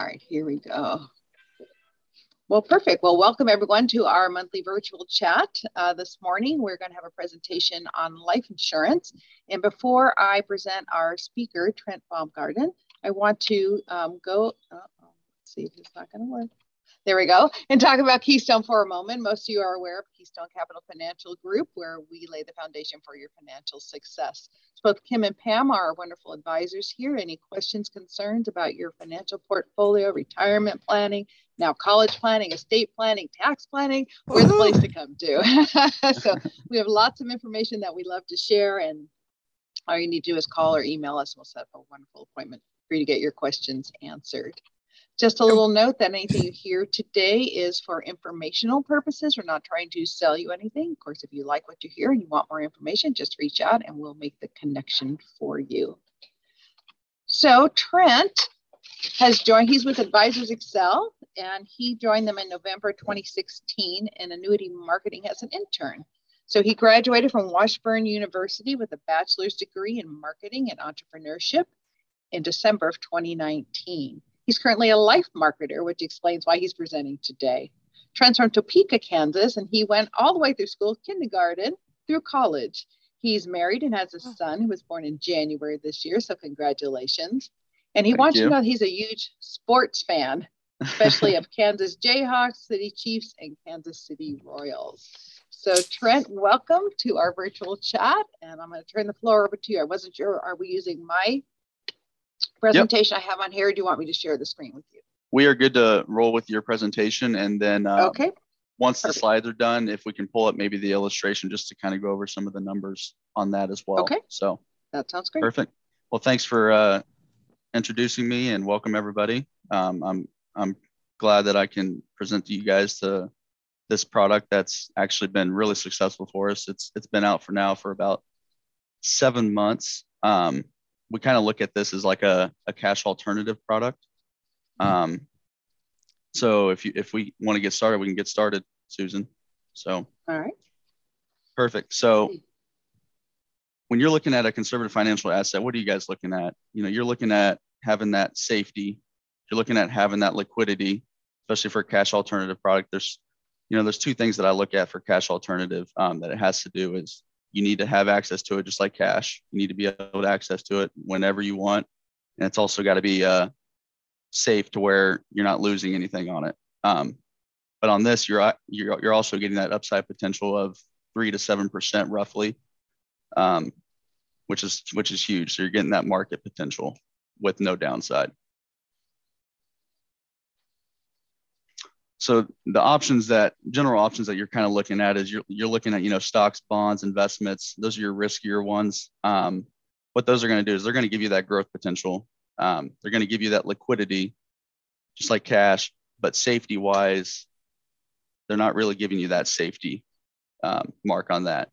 All right, here we go. Well, perfect. Well, welcome everyone to our monthly virtual chat. Uh, this morning, we're going to have a presentation on life insurance. And before I present our speaker, Trent Baumgarten, I want to um, go, uh see if it's not going to work. There we go. And talk about Keystone for a moment. Most of you are aware of Keystone Capital Financial Group, where we lay the foundation for your financial success. Both Kim and Pam are our wonderful advisors here. Any questions, concerns about your financial portfolio, retirement planning, now college planning, estate planning, tax planning, we're the place to come to. so we have lots of information that we love to share. And all you need to do is call or email us. We'll set up a wonderful appointment for you to get your questions answered. Just a oh. little note that anything you hear today is for informational purposes. We're not trying to sell you anything. Of course, if you like what you hear and you want more information, just reach out and we'll make the connection for you. So Trent has joined, he's with Advisors Excel, and he joined them in November 2016 in annuity marketing as an intern. So he graduated from Washburn University with a bachelor's degree in marketing and entrepreneurship in December of 2019. He's currently a life marketer, which explains why he's presenting today. Trent's from Topeka, Kansas, and he went all the way through school, kindergarten, through college. He's married and has a oh. son who was born in January this year, so congratulations. And he Thank wants you to know he's a huge sports fan, especially of Kansas Jayhawks, City Chiefs, and Kansas City Royals. So, Trent, welcome to our virtual chat, and I'm going to turn the floor over to you. I wasn't sure, are we using my presentation yep. I have on here? do you want me to share the screen with you? We are good to roll with your presentation. And then uh, okay. once Perfect. the slides are done, if we can pull up maybe the illustration just to kind of go over some of the numbers on that as well. Okay. So that sounds great. Perfect. Well, thanks for uh, introducing me and welcome everybody. Um, I'm, I'm glad that I can present to you guys to this product that's actually been really successful for us. It's, it's been out for now for about seven months. Um, we kind of look at this as like a, a cash alternative product. Mm-hmm. Um, so if you if we want to get started, we can get started, Susan. So all right. Perfect. So when you're looking at a conservative financial asset, what are you guys looking at? You know, you're looking at having that safety. You're looking at having that liquidity, especially for a cash alternative product. There's, you know, there's two things that I look at for cash alternative um, that it has to do is you need to have access to it just like cash. You need to be able to access to it whenever you want. And it's also got to be uh, safe to where you're not losing anything on it. Um, but on this, you're, you're, you're also getting that upside potential of three to 7% roughly, um, which is, which is huge. So you're getting that market potential with no downside. So the options that general options that you're kind of looking at is you're, you're looking at you know stocks bonds investments. Those are your riskier ones. Um, what those are going to do is they're going to give you that growth potential. Um, they're going to give you that liquidity just like cash but safety wise they're not really giving you that safety um, mark on that.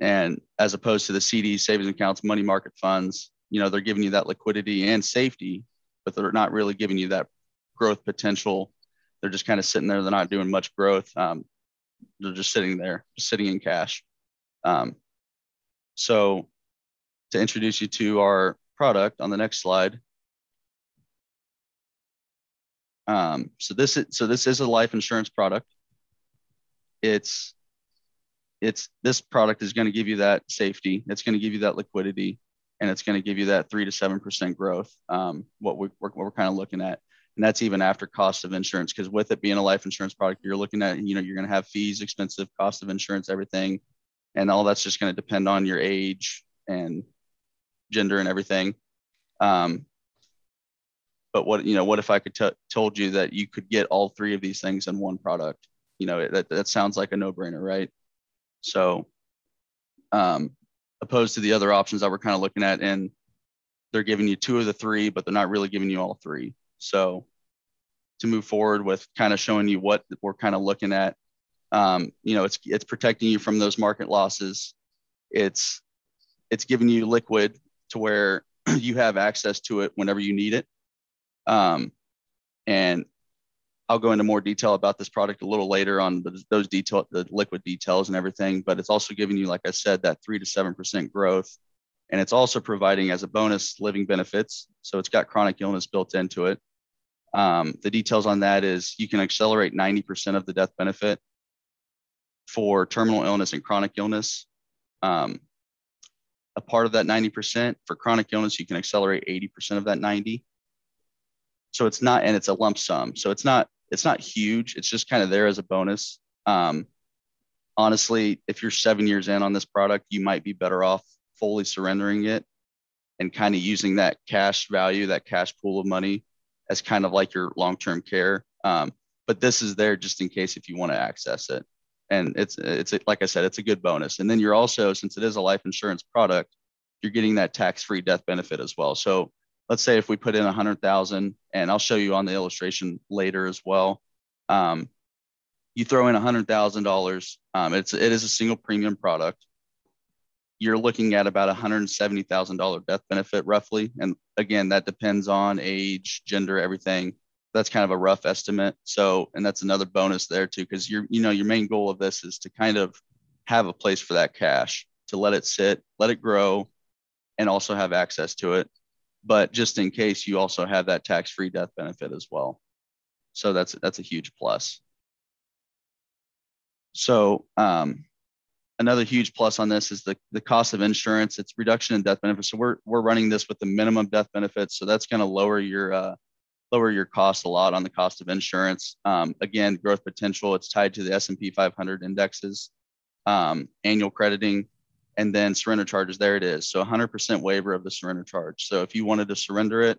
And as opposed to the cds savings accounts money market funds you know they're giving you that liquidity and safety but they're not really giving you that growth potential they're just kind of sitting there. They're not doing much growth. Um, they're just sitting there, sitting in cash. Um, so to introduce you to our product on the next slide. Um, so this is so this is a life insurance product. It's it's this product is going to give you that safety. It's going to give you that liquidity, and it's going to give you that three to seven percent growth. Um, what we, we're, what we're kind of looking at and that's even after cost of insurance because with it being a life insurance product you're looking at you know you're going to have fees expensive cost of insurance everything. And all that's just going to depend on your age and gender and everything. Um, but what you know what if i could t- told you that you could get all three of these things in one product? You know that, that sounds like a no-brainer right? So um, opposed to the other options that we're kind of looking at and they're giving you two of the three but they're not really giving you all three so to move forward with kind of showing you what we're kind of looking at, um, you know, it's it's protecting you from those market losses. It's it's giving you liquid to where you have access to it whenever you need it. Um, and I'll go into more detail about this product a little later on the, those detail, the liquid details and everything. But it's also giving you, like I said, that three to seven percent growth and it's also providing as a bonus living benefits. So it's got chronic illness built into it. Um, the details on that is you can accelerate 90% of the death benefit for terminal illness and chronic illness. Um, a part of that 90% for chronic illness, you can accelerate 80% of that 90. So it's not, and it's a lump sum. So it's not, it's not huge. It's just kind of there as a bonus. Um, honestly, if you're seven years in on this product, you might be better off fully surrendering it and kind of using that cash value, that cash pool of money as kind of like your long-term care. Um, but this is there just in case if you want to access it. And it's it's like I said, it's a good bonus. And then you're also, since it is a life insurance product, you're getting that tax-free death benefit as well. So let's say if we put in a hundred thousand, and I'll show you on the illustration later as well. Um, you throw in a hundred thousand um, dollars. It's it is a single premium product. You're looking at about hundred and seventy thousand dollar death benefit roughly, and again that depends on age, gender, everything. That's kind of a rough estimate. So, and that's another bonus there too, because you're you know your main goal of this is to kind of have a place for that cash to let it sit, let it grow, and also have access to it. But just in case, you also have that tax-free death benefit as well. So that's that's a huge plus. So um, another huge plus on this is the, the cost of insurance. It's reduction in death benefits. So we're, we're running this with the minimum death benefits. So that's going to lower your uh, lower your cost a lot on the cost of insurance. Um, again, growth potential. It's tied to the S&P 500 indexes, um, annual crediting, and then surrender charges. There it is. So 100% waiver of the surrender charge. So if you wanted to surrender it,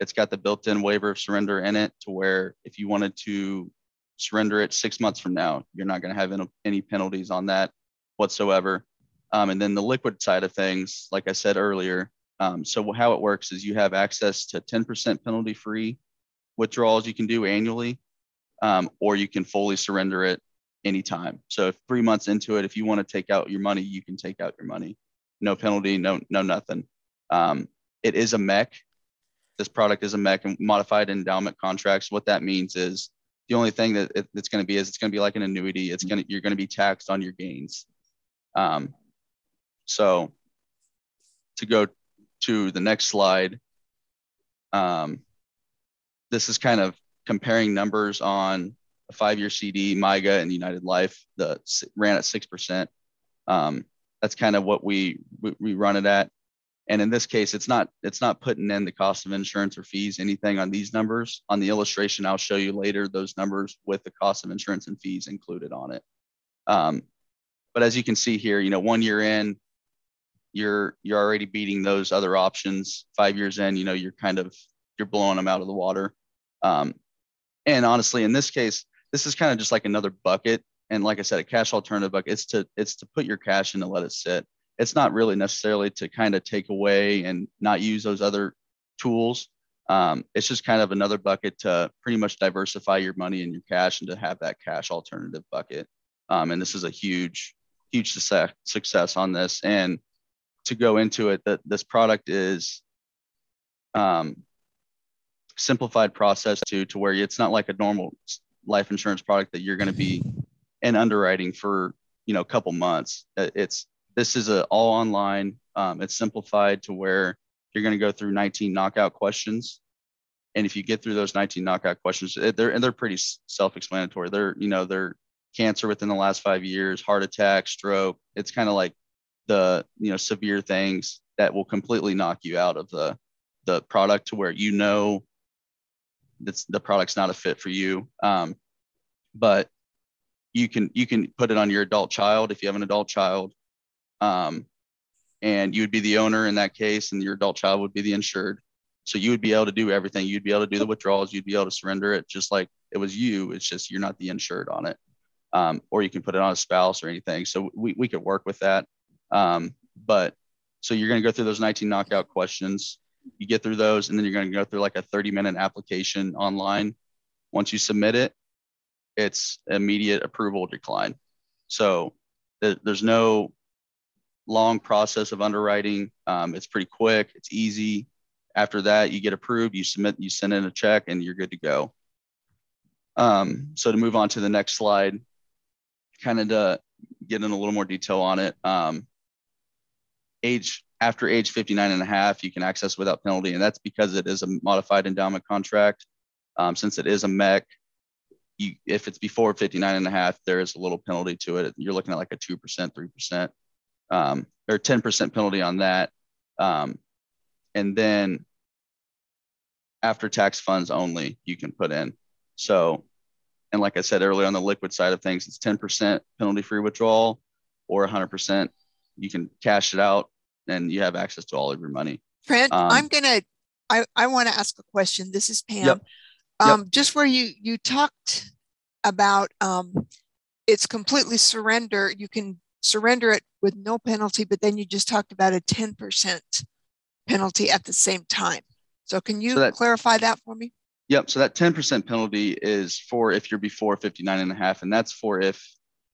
it's got the built-in waiver of surrender in it to where if you wanted to surrender it six months from now. You're not going to have any penalties on that whatsoever. Um, and then the liquid side of things, like I said earlier, um, so how it works is you have access to 10% penalty free withdrawals you can do annually, um, or you can fully surrender it anytime. So if three months into it, if you want to take out your money, you can take out your money. No penalty, no, no nothing. Um, it is a MEC. This product is a MEC and modified endowment contracts. What that means is the only thing that it, it's going to be is it's going to be like an annuity. It's going to you're going to be taxed on your gains. Um, so to go to the next slide, um, this is kind of comparing numbers on a five-year CD, MYGA, and United Life. The ran at six percent. Um, that's kind of what we, we we run it at. And in this case, it's not it's not putting in the cost of insurance or fees, anything on these numbers. On the illustration, I'll show you later those numbers with the cost of insurance and fees included on it. Um, but as you can see here, you know, one year in, you're you're already beating those other options. Five years in, you know, you're kind of you're blowing them out of the water. Um, and honestly, in this case, this is kind of just like another bucket. And like I said, a cash alternative bucket. It's to it's to put your cash in and let it sit it's not really necessarily to kind of take away and not use those other tools. Um, it's just kind of another bucket to pretty much diversify your money and your cash and to have that cash alternative bucket. Um, and this is a huge, huge success, success on this. And to go into it, that this product is um, simplified process to to where it's not like a normal life insurance product that you're going to be in underwriting for you know a couple months. It's this is a all online. Um, it's simplified to where you're going to go through 19 knockout questions. And if you get through those 19 knockout questions, they're and they're pretty self-explanatory. They're you know they're cancer within the last five years, heart attack, stroke. It's kind of like the you know severe things that will completely knock you out of the the product to where you know that's the product's not a fit for you. Um, but you can you can put it on your adult child if you have an adult child um, and you would be the owner in that case, and your adult child would be the insured. So you would be able to do everything. You'd be able to do the withdrawals. You'd be able to surrender it just like it was you. It's just you're not the insured on it. Um, or you can put it on a spouse or anything. So we, we could work with that. Um, but so you're going to go through those 19 knockout questions. You get through those, and then you're going to go through like a 30 minute application online. Once you submit it, it's immediate approval decline. So th- there's no long process of underwriting. Um, it's pretty quick. It's easy. After that, you get approved. You submit. You send in a check, and you're good to go. Um, so to move on to the next slide, kind of to get in a little more detail on it. Um, age after age 59 and a half, you can access without penalty, and that's because it is a modified endowment contract. Um, since it is a MEC, you, if it's before 59 and a half, there is a little penalty to it. You're looking at like a 2%, 3%, um, or 10% penalty on that. Um, and then after tax funds only, you can put in. So, and like I said earlier on the liquid side of things, it's 10% penalty free withdrawal or 100%. You can cash it out and you have access to all of your money. Fred, um, I'm going to, I, I want to ask a question. This is Pam. Yep. Um, yep. Just where you, you talked about um, it's completely surrender, you can surrender it with no penalty, but then you just talked about a 10% penalty at the same time. So can you so that, clarify that for me? Yep. So that 10% penalty is for if you're before 59 and a half, and that's for if,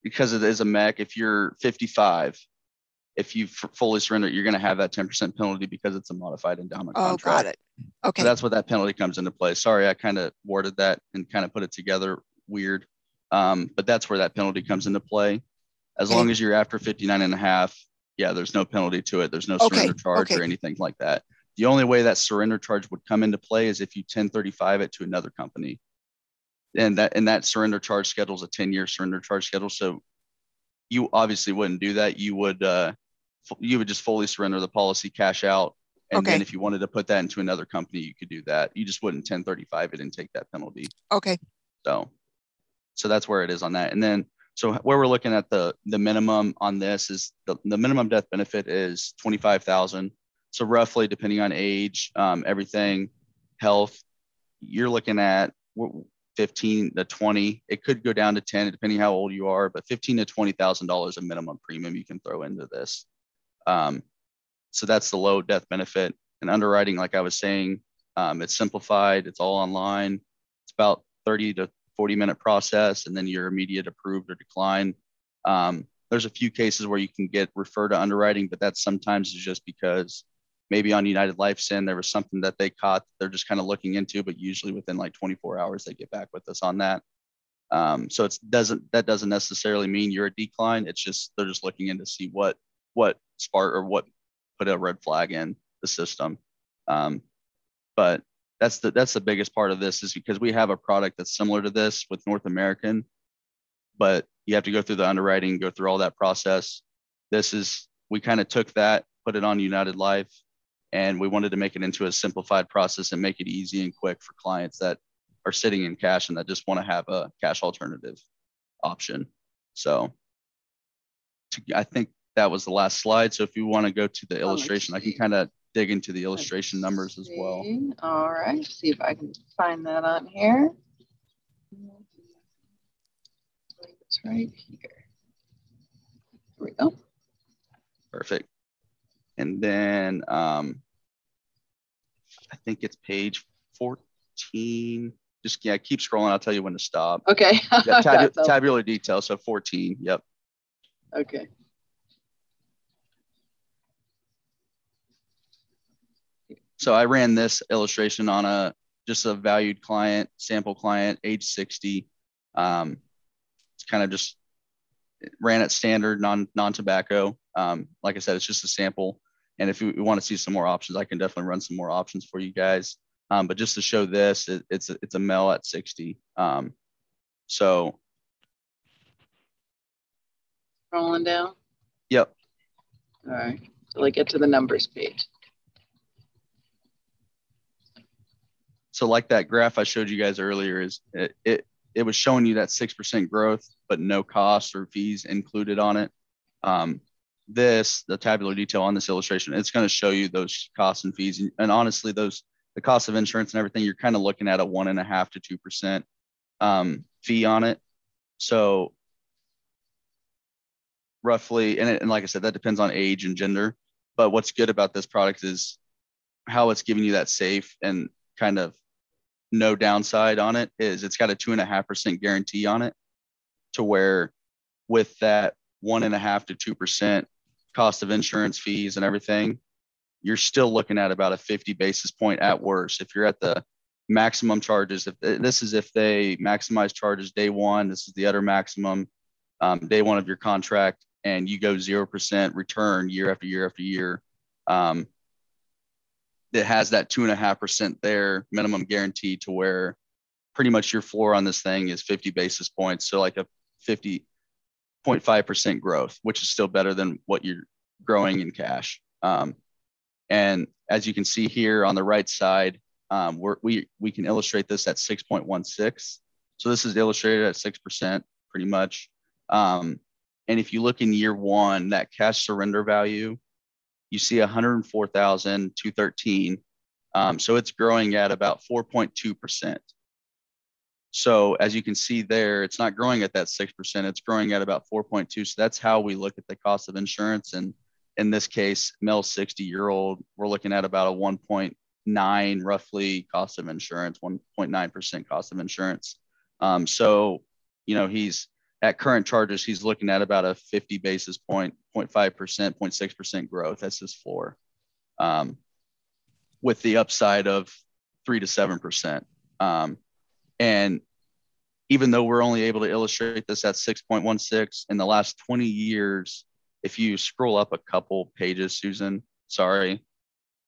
because it is a MEC, if you're 55, if you f- fully surrender, you're going to have that 10% penalty because it's a modified endowment oh, contract. got it. Okay. So that's what that penalty comes into play. Sorry, I kind of worded that and kind of put it together weird. Um, but that's where that penalty comes into play. As okay. long as you're after 59 and a half, yeah, there's no penalty to it. There's no okay. surrender charge okay. or anything like that. The only way that surrender charge would come into play is if you 1035 it to another company. And that and that surrender charge schedule is a 10-year surrender charge schedule. So you obviously wouldn't do that. You would uh, you would just fully surrender the policy, cash out, and okay. then if you wanted to put that into another company, you could do that. You just wouldn't 1035 it and take that penalty. Okay. So so that's where it is on that. And then so where we're looking at the the minimum on this is the, the minimum death benefit is 25,000. So roughly depending on age, um, everything, health, you're looking at 15 to 20. It could go down to 10 depending how old you are, but 15 to 20 thousand dollars a minimum premium you can throw into this. Um, so that's the low death benefit and underwriting. Like I was saying, um, it's simplified. It's all online. It's about 30 to 40 minute process, and then your immediate approved or decline. Um, there's a few cases where you can get referred to underwriting, but that sometimes is just because maybe on United Life's end there was something that they caught they're just kind of looking into, but usually within like 24 hours they get back with us on that. Um, so it doesn't that doesn't necessarily mean you're a decline. It's just they're just looking in to see what what spark or what put a red flag in the system. Um, but that's the that's the biggest part of this is because we have a product that's similar to this with North American, but you have to go through the underwriting, go through all that process. This is we kind of took that, put it on United Life, and we wanted to make it into a simplified process and make it easy and quick for clients that are sitting in cash and that just want to have a cash alternative option. So I think that was the last slide. So if you want to go to the oh, illustration, I can kind of dig into the illustration numbers as well. All right, see if I can find that on here. It's right here. Here we go. Perfect. And then um, I think it's page 14. Just yeah, keep scrolling. I'll tell you when to stop. Okay. yeah, tab tabular detail. So 14. Yep. Okay. So I ran this illustration on a just a valued client, sample client, age 60. Um, it's kind of just ran at standard non non tobacco. Um, like I said, it's just a sample. And if you want to see some more options, I can definitely run some more options for you guys. Um, but just to show this, it, it's a, it's a male at 60. Um, so rolling down. Yep. All right. So I get to the numbers page. so like that graph I showed you guys earlier is it, it, it was showing you that 6% growth, but no costs or fees included on it. Um, this, the tabular detail on this illustration, it's going to show you those costs and fees. And, and, honestly, those, the cost of insurance and everything, you're kind of looking at a one and a half to 2% um, fee on it. So roughly, and, it, and like I said, that depends on age and gender. But what's good about this product is how it's giving you that safe and kind of no downside on it is it's got a two and a half percent guarantee on it to where with that one and a half to two percent cost of insurance fees and everything you're still looking at about a 50 basis point at worst if you're at the maximum charges if this is if they maximize charges day one this is the other maximum um, day one of your contract and you go 0% return year after year after year um, that has that two and a half percent there minimum guarantee to where pretty much your floor on this thing is 50 basis points. So like a 50.5% growth, which is still better than what you're growing in cash. Um, and as you can see here on the right side, um, we we can illustrate this at 6.16. So this is illustrated at 6% pretty much. Um, and if you look in year one, that cash surrender value, you see 104,213. Um, so it's growing at about 4.2%. So as you can see there, it's not growing at that 6%, it's growing at about 4.2. So that's how we look at the cost of insurance. And in this case, Mel 60 year old, we're looking at about a 1.9 roughly cost of insurance, 1.9% cost of insurance. Um, so, you know, he's at current charges, he's looking at about a 50 basis point, 0.5%, 0.6% growth. That's his floor. Um, with the upside of three to 7%. Um, and even though we're only able to illustrate this at 6.16 in the last 20 years, if you scroll up a couple pages, Susan, sorry,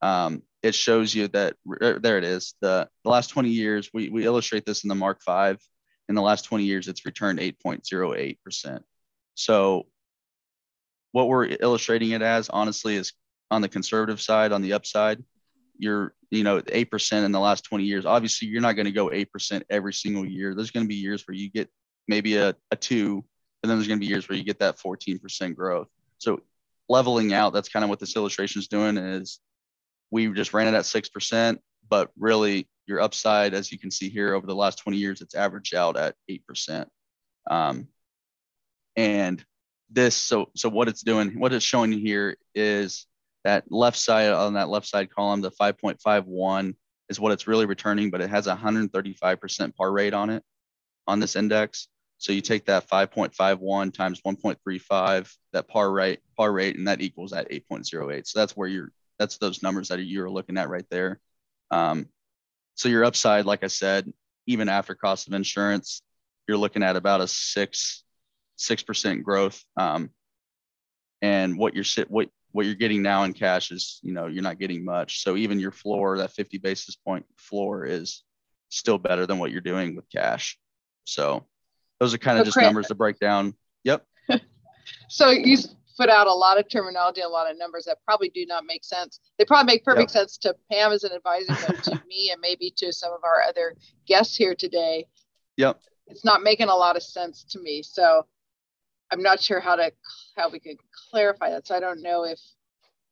um, it shows you that er, there it is. The, the last 20 years, we, we illustrate this in the Mark V. In the last 20 years, it's returned 8.08%. So what we're illustrating it as, honestly, is on the conservative side, on the upside, you're you know 8% in the last 20 years. Obviously you're not going to go 8% every single year. There's going to be years where you get maybe a, a two and then there's going to be years where you get that 14% growth. So leveling out that's kind of what this illustration is doing is we just ran it at 6% but really your upside as you can see here over the last 20 years it's averaged out at 8% um, and this so so what it's doing what it's showing you here is that left side on that left side column, the 5.51 is what it's really returning, but it has a 135% par rate on it on this index. So you take that 5.51 times 1.35, that par rate, par rate, and that equals that 8.08. So that's where you're, that's those numbers that you're looking at right there. Um, so your upside, like I said, even after cost of insurance, you're looking at about a six, six percent growth. Um, and what you're what what you're getting now in cash is, you know, you're not getting much. So even your floor, that 50 basis point floor is still better than what you're doing with cash. So those are kind of just numbers to break down. Yep. so you put out a lot of terminology, a lot of numbers that probably do not make sense. They probably make perfect yep. sense to Pam as an advisor, but to me and maybe to some of our other guests here today. Yep. It's not making a lot of sense to me. So I'm not sure how to how we could clarify that. So I don't know if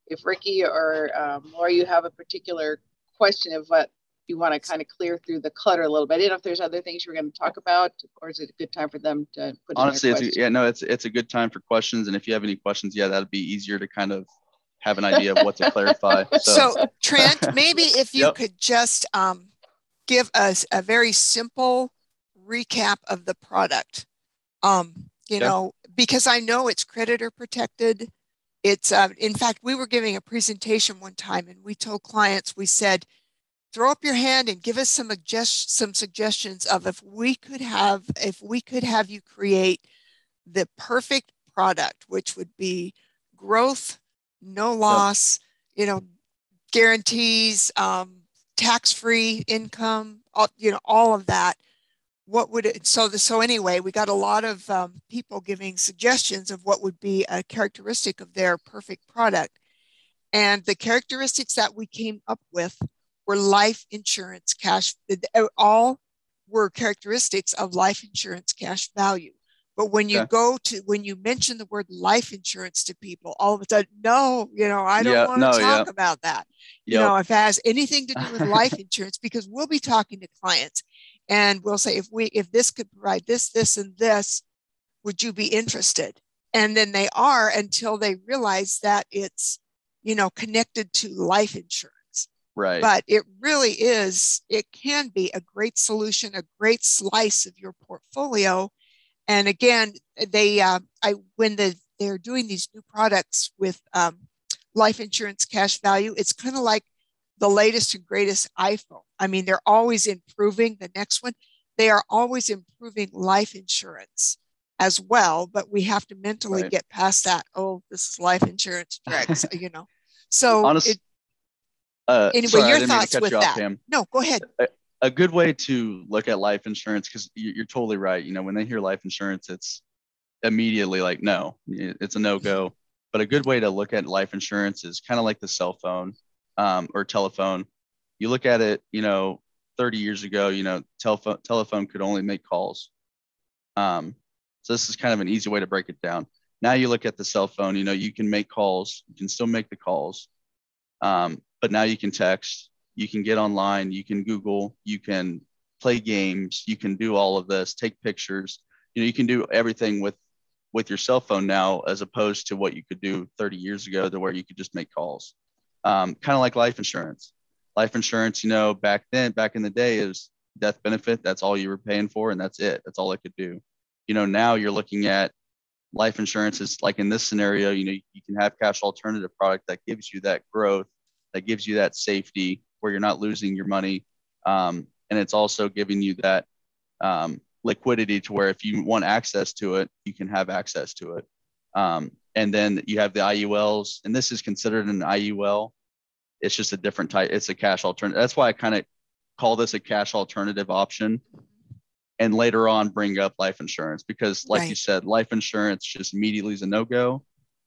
if Ricky or um, Laura, you have a particular question of what you want to kind of clear through the clutter a little bit. I don't know if there's other things you're going to talk about, or is it a good time for them to put? Honestly, it's a, yeah, no, it's it's a good time for questions, and if you have any questions, yeah, that'd be easier to kind of have an idea of what to clarify. So, so Trent, maybe if you yep. could just um, give us a very simple recap of the product. Um, you okay. know, because I know it's creditor protected. It's, uh, in fact, we were giving a presentation one time and we told clients, we said, throw up your hand and give us some, some suggestions of if we could have, if we could have you create the perfect product, which would be growth, no loss, you know, guarantees, um, tax-free income, all, you know, all of that what would it so the, so anyway we got a lot of um, people giving suggestions of what would be a characteristic of their perfect product and the characteristics that we came up with were life insurance cash uh, all were characteristics of life insurance cash value but when you okay. go to when you mention the word life insurance to people all of a sudden no you know i don't yeah, want to no, talk yeah. about that yep. you know if it has anything to do with life insurance because we'll be talking to clients and we'll say if we if this could provide this this and this would you be interested? And then they are until they realize that it's you know connected to life insurance. Right. But it really is it can be a great solution a great slice of your portfolio. And again they uh, i when the they're doing these new products with um, life insurance cash value it's kind of like the latest and greatest iPhone. I mean, they're always improving the next one. They are always improving life insurance as well, but we have to mentally right. get past that. Oh, this is life insurance, Drex, you know. So, Honest, it, uh, anyway, sorry, your thoughts with that? No, go ahead. a good way to look at life insurance because you're totally right. You know, when they hear life insurance, it's immediately like, no, it's a no go. But a good way to look at life insurance is kind of like the cell phone um, or telephone. You look at it, you know, 30 years ago, you know, telephone telephone could only make calls. Um, so this is kind of an easy way to break it down. Now you look at the cell phone, you know, you can make calls, you can still make the calls, um, but now you can text, you can get online, you can Google, you can play games, you can do all of this, take pictures. You know, you can do everything with with your cell phone now, as opposed to what you could do 30 years ago, to where you could just make calls. Um, kind of like life insurance. Life insurance, you know, back then, back in the day, is death benefit. That's all you were paying for, and that's it. That's all it could do. You know, now you're looking at life insurance is like in this scenario, you know, you can have cash alternative product that gives you that growth, that gives you that safety where you're not losing your money. Um, and it's also giving you that um, liquidity to where if you want access to it, you can have access to it. Um, and then you have the IULs, and this is considered an IUL. It's just a different type. It's a cash alternative. That's why I kind of call this a cash alternative option and later on bring up life insurance because like right. you said life insurance just immediately is a no-go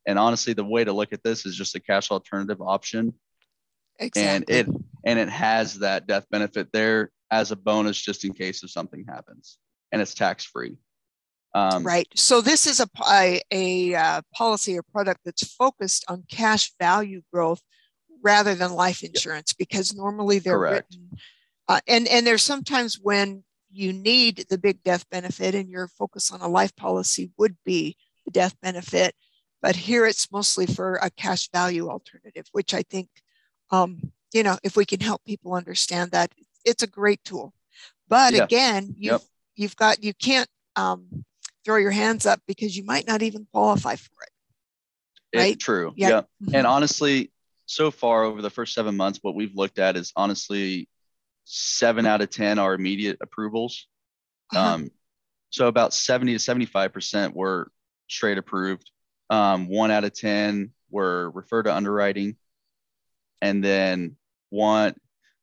and honestly the way to look at this is just a cash alternative option exactly. and it and it has that death benefit there as a bonus just in case if something happens and it's tax free um, right so this is a, a, a uh, policy or product that's focused on cash value growth rather than life insurance because normally they're Correct. written uh, and and there's sometimes when you need the big death benefit and your focus on a life policy would be the death benefit. But here it's mostly for a cash value alternative, which I think, um, you know, if we can help people understand that, it's a great tool. But again, you've, yep. you've got, you can't um, throw your hands up because you might not even qualify for it. Right? It's true. Yeah. Mm-hmm. And honestly, so far over the first seven months, what we've looked at is honestly seven out of 10 are immediate approvals. Uh-huh. Um, so about 70 to 75% were straight approved. Um, one out of 10 were referred to underwriting. And then one,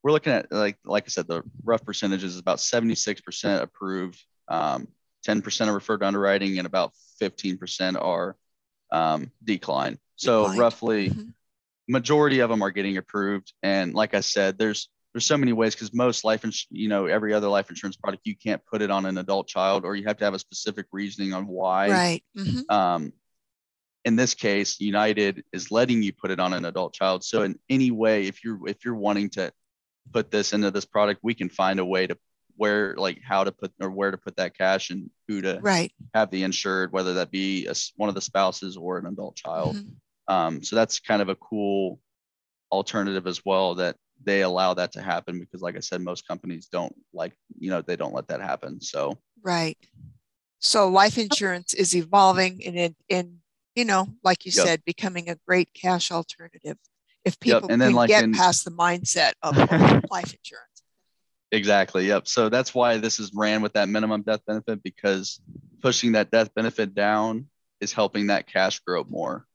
we're looking at like, like I said, the rough percentages is about 76% approved, um, 10% are referred to underwriting and about 15% are um, decline. So Declined. roughly mm-hmm. majority of them are getting approved. And like I said, there's, there's so many ways because most life ins- you know every other life insurance product you can't put it on an adult child or you have to have a specific reasoning on why right mm-hmm. um, in this case united is letting you put it on an adult child so in any way if you're if you're wanting to put this into this product we can find a way to where like how to put or where to put that cash and who to right have the insured whether that be a, one of the spouses or an adult child mm-hmm. um, so that's kind of a cool alternative as well that they allow that to happen because like i said most companies don't like you know they don't let that happen so right so life insurance is evolving and in, in you know like you yep. said becoming a great cash alternative if people yep. and then like get in, past the mindset of life insurance exactly yep. So that's why this is ran with that minimum death benefit because pushing that death benefit down is helping that cash grow more.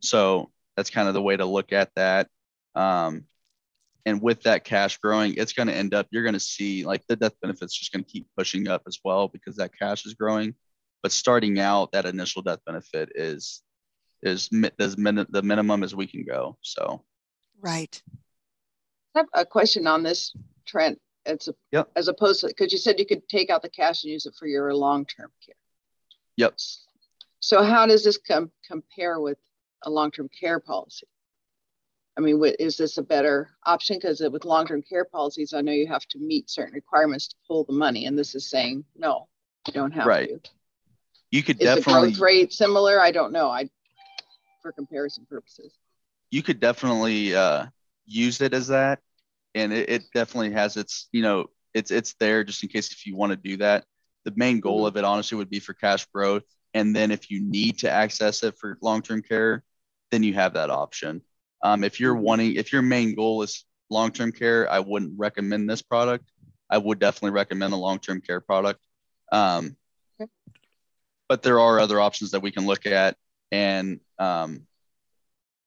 So that's kind of the way to look at that. Um, and with that cash growing it's going to end up you're going to see like the death benefits just going to keep pushing up as well because that cash is growing. But starting out that initial death benefit is is as min- the minimum as we can go so. Right. I have a question on this trent it's a, yep. as opposed to because you said you could take out the cash and use it for your long-term care yep so how does this com- compare with a long-term care policy I mean, is this a better option? Because with long-term care policies, I know you have to meet certain requirements to pull the money, and this is saying no, you don't have to. right. to. You could is definitely the growth rate similar. I don't know. I for comparison purposes. You could definitely uh, use it as that, and it, it, definitely has its you know it's it's there just in case if you want to do that. The main goal mm-hmm. of it, honestly, would be for cash growth, and then if you need to access it for long-term care, then you have that option. Um, if you're wanting, if your main goal is long-term care, I wouldn't recommend this product. I would definitely recommend a long-term care product. Um, okay. But there are other options that we can look at, and um,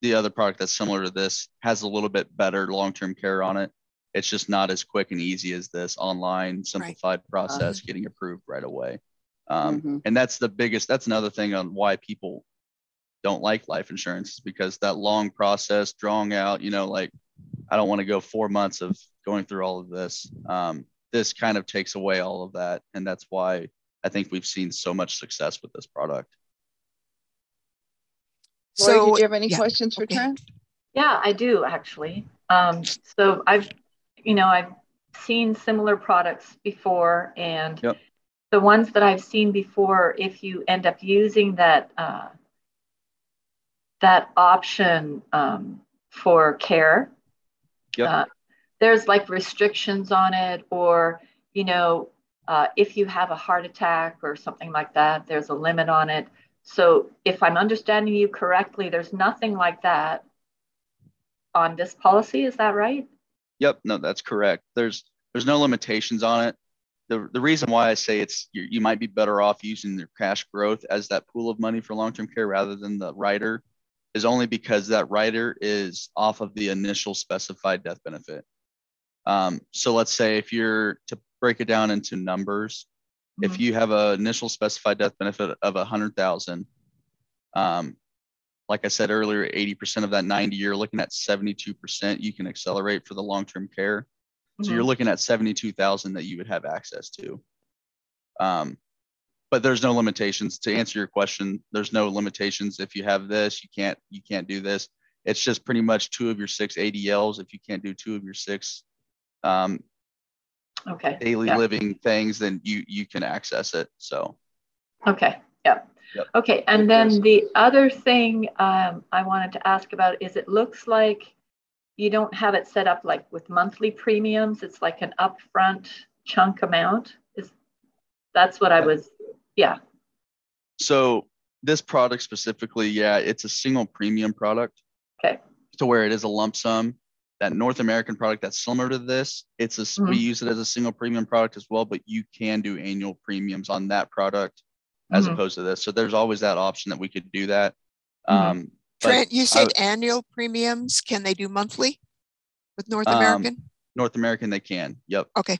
the other product that's similar to this has a little bit better long-term care on it. It's just not as quick and easy as this online simplified right. process uh-huh. getting approved right away. Um, mm-hmm. And that's the biggest. That's another thing on why people don't like life insurance is because that long process, drawing out. You know, like I don't want to go four months of going through all of this. Um, this kind of takes away all of that, and that's why I think we've seen so much success with this product. So, did you have any yeah, questions for okay. Trent? Yeah, I do actually. Um, so I've, you know, I've seen similar products before, and yep. the ones that I've seen before, if you end up using that uh, that option um, for care, yep. uh, there's like restrictions on it, or you know, uh, if you have a heart attack or something like that, there's a limit on it. So if I'm understanding you correctly, there's nothing like that on this policy. Is that right? Yep. No, that's correct. There's there's no limitations on it. The, the reason why I say it's you, you might be better off using your cash growth as that pool of money for long-term care rather than the rider is only because that rider is off of the initial specified death benefit. Um, so let's say if you're to break it down into numbers, Mm-hmm. If you have an initial specified death benefit of a hundred thousand, um, like I said earlier, 80% of that 90, you're looking at 72% you can accelerate for the long-term care. Mm-hmm. So you're looking at 72,000 that you would have access to. Um, but there's no limitations to answer your question. There's no limitations. If you have this, you can't, you can't do this. It's just pretty much two of your six ADLs. If you can't do two of your six, um, okay. Daily yeah. living things then you you can access it so. Okay yep, yep. okay and then the other thing um, i wanted to ask about is it looks like you don't have it set up like with monthly premiums. It's like an upfront chunk amount. Is that's what i was yeah. So this product specifically yeah it's a single premium product. Okay. To where it is a lump sum that North American product that's similar to this. It's a mm-hmm. we use it as a single premium product as well, but you can do annual premiums on that product as mm-hmm. opposed to this. So there's always that option that we could do that. Mm-hmm. Um, Trent, you said I, annual premiums. Can they do monthly with North um, American? Um, North American, they can. Yep. Okay.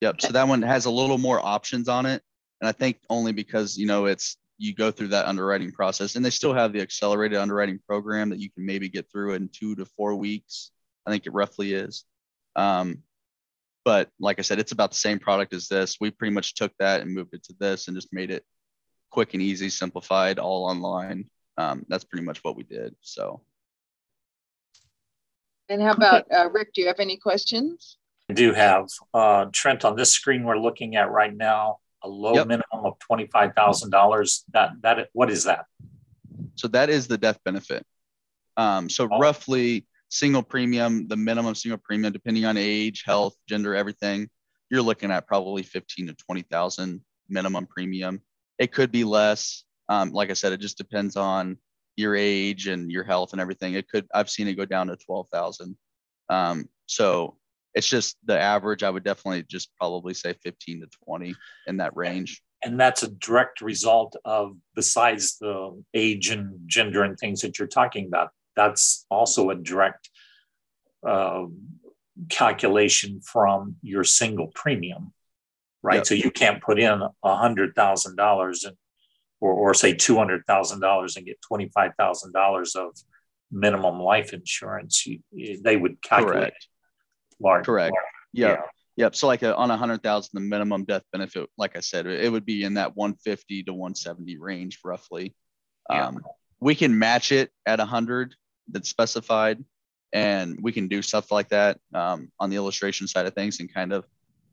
Yep. So that one has a little more options on it, and I think only because you know it's you go through that underwriting process, and they still have the accelerated underwriting program that you can maybe get through in two to four weeks. I think it roughly is. Um, but like I said, it's about the same product as this. We pretty much took that and moved it to this and just made it quick and easy, simplified, all online. Um, that's pretty much what we did. So. And how about uh, Rick? Do you have any questions? I do have uh, Trent on this screen we're looking at right now. A low yep. minimum of twenty five thousand dollars. That that what is that? So that is the death benefit. Um, so oh. roughly single premium, the minimum single premium, depending on age, health, gender, everything, you're looking at probably 15 to 20,000 minimum premium. It could be less. Um, like I said, it just depends on your age and your health and everything. It could, I've seen it go down to 12,000. Um, so it's just the average. I would definitely just probably say 15 to 20 in that range. And that's a direct result of, besides the age and gender and things that you're talking about, that's also a direct uh, calculation from your single premium, right? Yep. So you can't put in a hundred thousand dollars and or, or say two hundred thousand dollars and get twenty five thousand dollars of minimum life insurance. You, they would calculate Correct. large. Correct. Large, yeah. yeah. Yep. So like a, on a hundred thousand, the minimum death benefit, like I said, it would be in that 150 to 170 range roughly. Yeah. Um, we can match it at a hundred that's specified and we can do stuff like that um, on the illustration side of things and kind of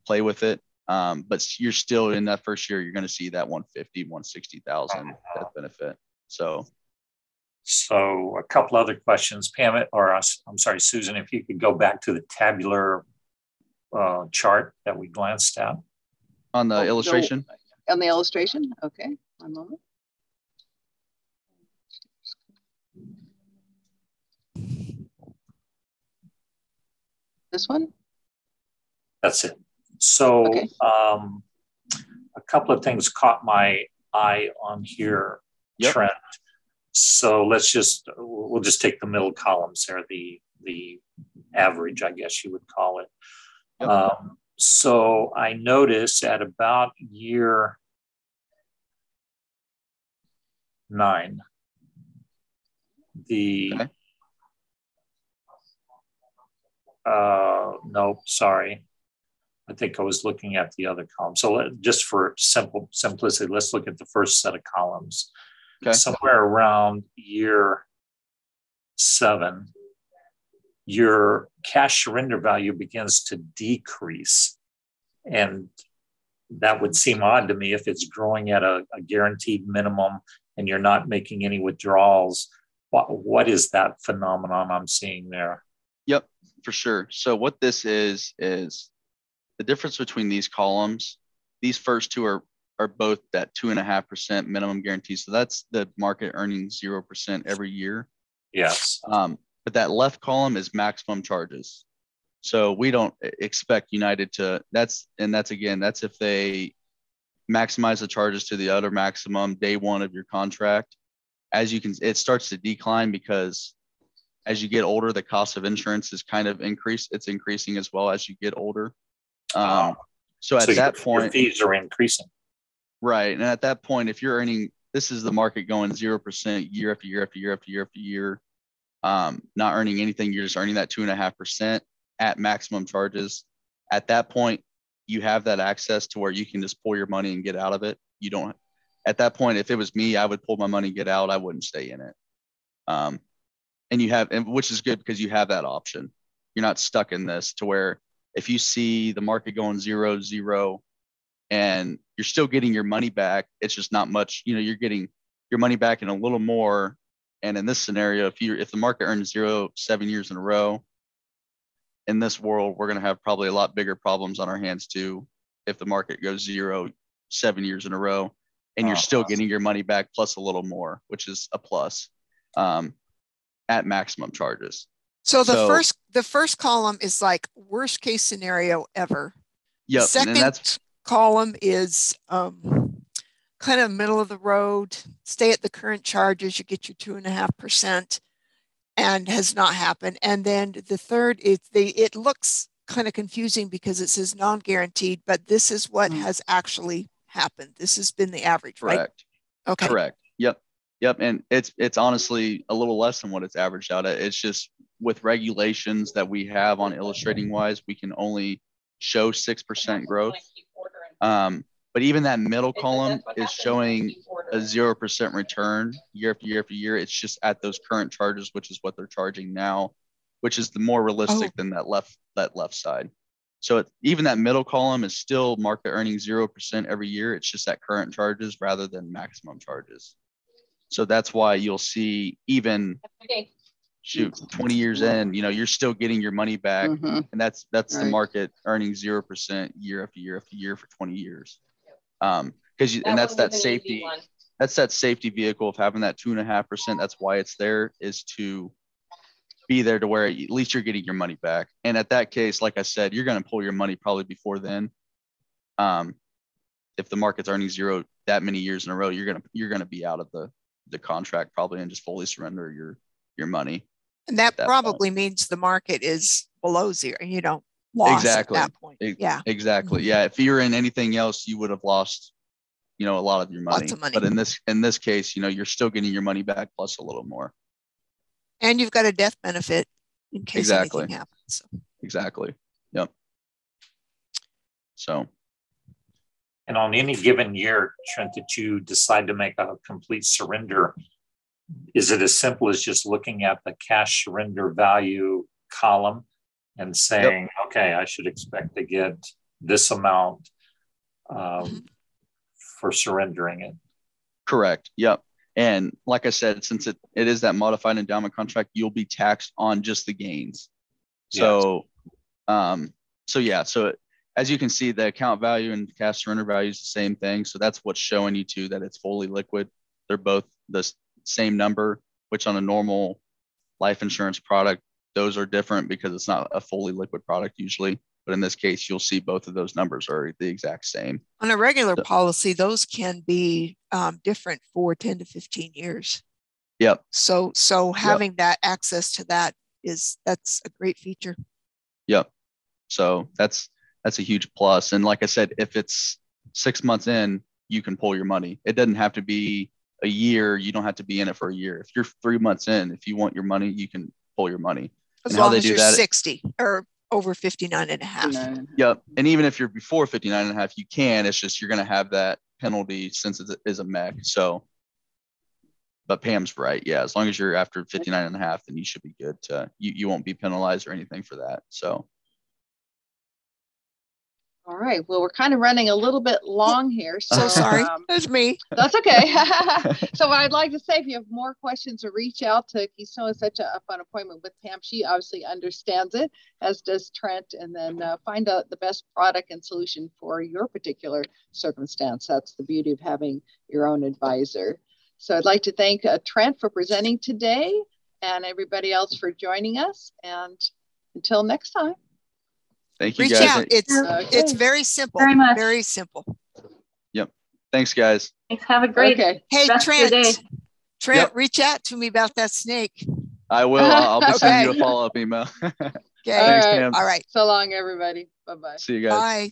play with it. Um, but you're still in that first year you're going to see that 150 160000 death benefit. So. So a couple other questions. Pam or uh, i'm sorry susan if you could go back to the tabular uh, chart that we glanced at. On the oh, illustration? No, on the illustration? Okay one moment This one? That's it. So okay. um, a couple of things caught my eye on here, yep. Trent. So let's just we'll just take the middle columns there. The the average, I guess you would call it. Yep. Um, so I noticed at about year nine, the okay. Uh, nope, sorry. I think I was looking at the other column. So let, just for simple simplicity, let's look at the first set of columns. Okay. Somewhere around year seven, your cash surrender value begins to decrease. And that would seem odd to me if it's growing at a, a guaranteed minimum and you're not making any withdrawals. What, what is that phenomenon I'm seeing there? Yep, for sure. So, what this is, is the difference between these columns, these first two are are both that two and a half percent minimum guarantee. So that's the market earning zero percent every year. Yes. Um, but that left column is maximum charges. So we don't expect United to that's and that's again that's if they maximize the charges to the other maximum day one of your contract. As you can, it starts to decline because as you get older, the cost of insurance is kind of increased. It's increasing as well as you get older. Um, so at so that point, fees are increasing. Right. And at that point, if you're earning, this is the market going 0% year after year after year after year after year, um, not earning anything, you're just earning that two and a half percent at maximum charges. At that point, you have that access to where you can just pull your money and get out of it. You don't, at that point, if it was me, I would pull my money, get out. I wouldn't stay in it. Um, and you have, and which is good because you have that option. You're not stuck in this to where if you see the market going zero, zero, and you're still getting your money back, it's just not much, you know, you're getting your money back in a little more. And in this scenario, if you if the market earns zero seven years in a row, in this world, we're going to have probably a lot bigger problems on our hands too. If the market goes zero seven years in a row, and you're still getting your money back plus a little more, which is a plus um, at maximum charges. So the so, first the first column is like worst case scenario ever. Yeah. Second column is um, kind of middle of the road. Stay at the current charges, you get your two and a half percent, and has not happened. And then the third is the it looks kind of confusing because it says non-guaranteed, but this is what mm-hmm. has actually happened. This has been the average, Correct. right? Okay. Correct. Yep. Yep. And it's it's honestly a little less than what it's averaged out at. It's just with regulations that we have on illustrating wise, we can only show 6% growth. Um, but even that middle column is showing a 0% return year after year after year. It's just at those current charges, which is what they're charging now, which is the more realistic oh. than that left, that left side. So it, even that middle column is still market earning 0% every year. It's just at current charges rather than maximum charges. So that's why you'll see even shoot 20 years in you know you're still getting your money back. Mm-hmm. and that's that's right. the market earning 0% year after year after year for 20 years. Um because that and that's that safety that's that safety vehicle of having that two and a half percent that's why it's there is to be there to where at least you're getting your money back. And at that case like i said you're going to pull your money probably before then. Um if the market's earning zero that many years in a row you're going to you're going to be out of the the contract probably and just fully surrender your your money and that, that probably point. means the market is below zero, you know, lost exactly. at that point. yeah. Exactly. Mm-hmm. Yeah. If you're in anything else, you would have lost, you know, a lot of your money. Of money. But in this in this case, you know, you're still getting your money back plus a little more. And you've got a death benefit in case exactly. anything happens. Exactly. Yep. So and on any given year, Trent, that you decide to make a complete surrender, is it as simple as just looking at the cash surrender value column and saying, yep. okay, I should expect to get this amount um, mm-hmm. for surrendering it? Correct. Yep. And like I said, since it, it is that modified endowment contract, you'll be taxed on just the gains. So, yes. um, so yeah, so as you can see, the account value and cash surrender value is the same thing. So that's what's showing you too that it's fully liquid. They're both the same number, which on a normal life insurance product, those are different because it's not a fully liquid product usually. But in this case, you'll see both of those numbers are the exact same. On a regular so, policy, those can be um, different for 10 to 15 years. Yep. So, so having yep. that access to that is that's a great feature. Yep. So that's that's a huge plus. And like I said, if it's six months in, you can pull your money. It doesn't have to be a year. You don't have to be in it for a year. If you're three months in, if you want your money, you can pull your money. As and long as you're that, 60 or over 59 and a half. Yep. And even if you're before 59 and a half, you can. It's just you're going to have that penalty since it is a MEC. So, but Pam's right. Yeah. As long as you're after 59 and a half, then you should be good to, you, you won't be penalized or anything for that. So, all right. Well, we're kind of running a little bit long here. So, so sorry. Um, that's me. That's okay. so what I'd like to say, if you have more questions or reach out to Keystone, is such a, a, fun appointment with Pam. She obviously understands it, as does Trent, and then uh, find out the best product and solution for your particular circumstance. That's the beauty of having your own advisor. So I'd like to thank uh, Trent for presenting today and everybody else for joining us. And until next time. Thank you, Reach guys. out. It's okay. it's very simple. Very much. Very simple. Yep. Thanks, guys. Thanks. Have a great okay. Hey, Trent. Trent, yep. reach out to me about that snake. I will. I'll be okay. sending you a follow up email. okay. Thanks, All right. All right. So long, everybody. Bye bye. See you guys. Bye.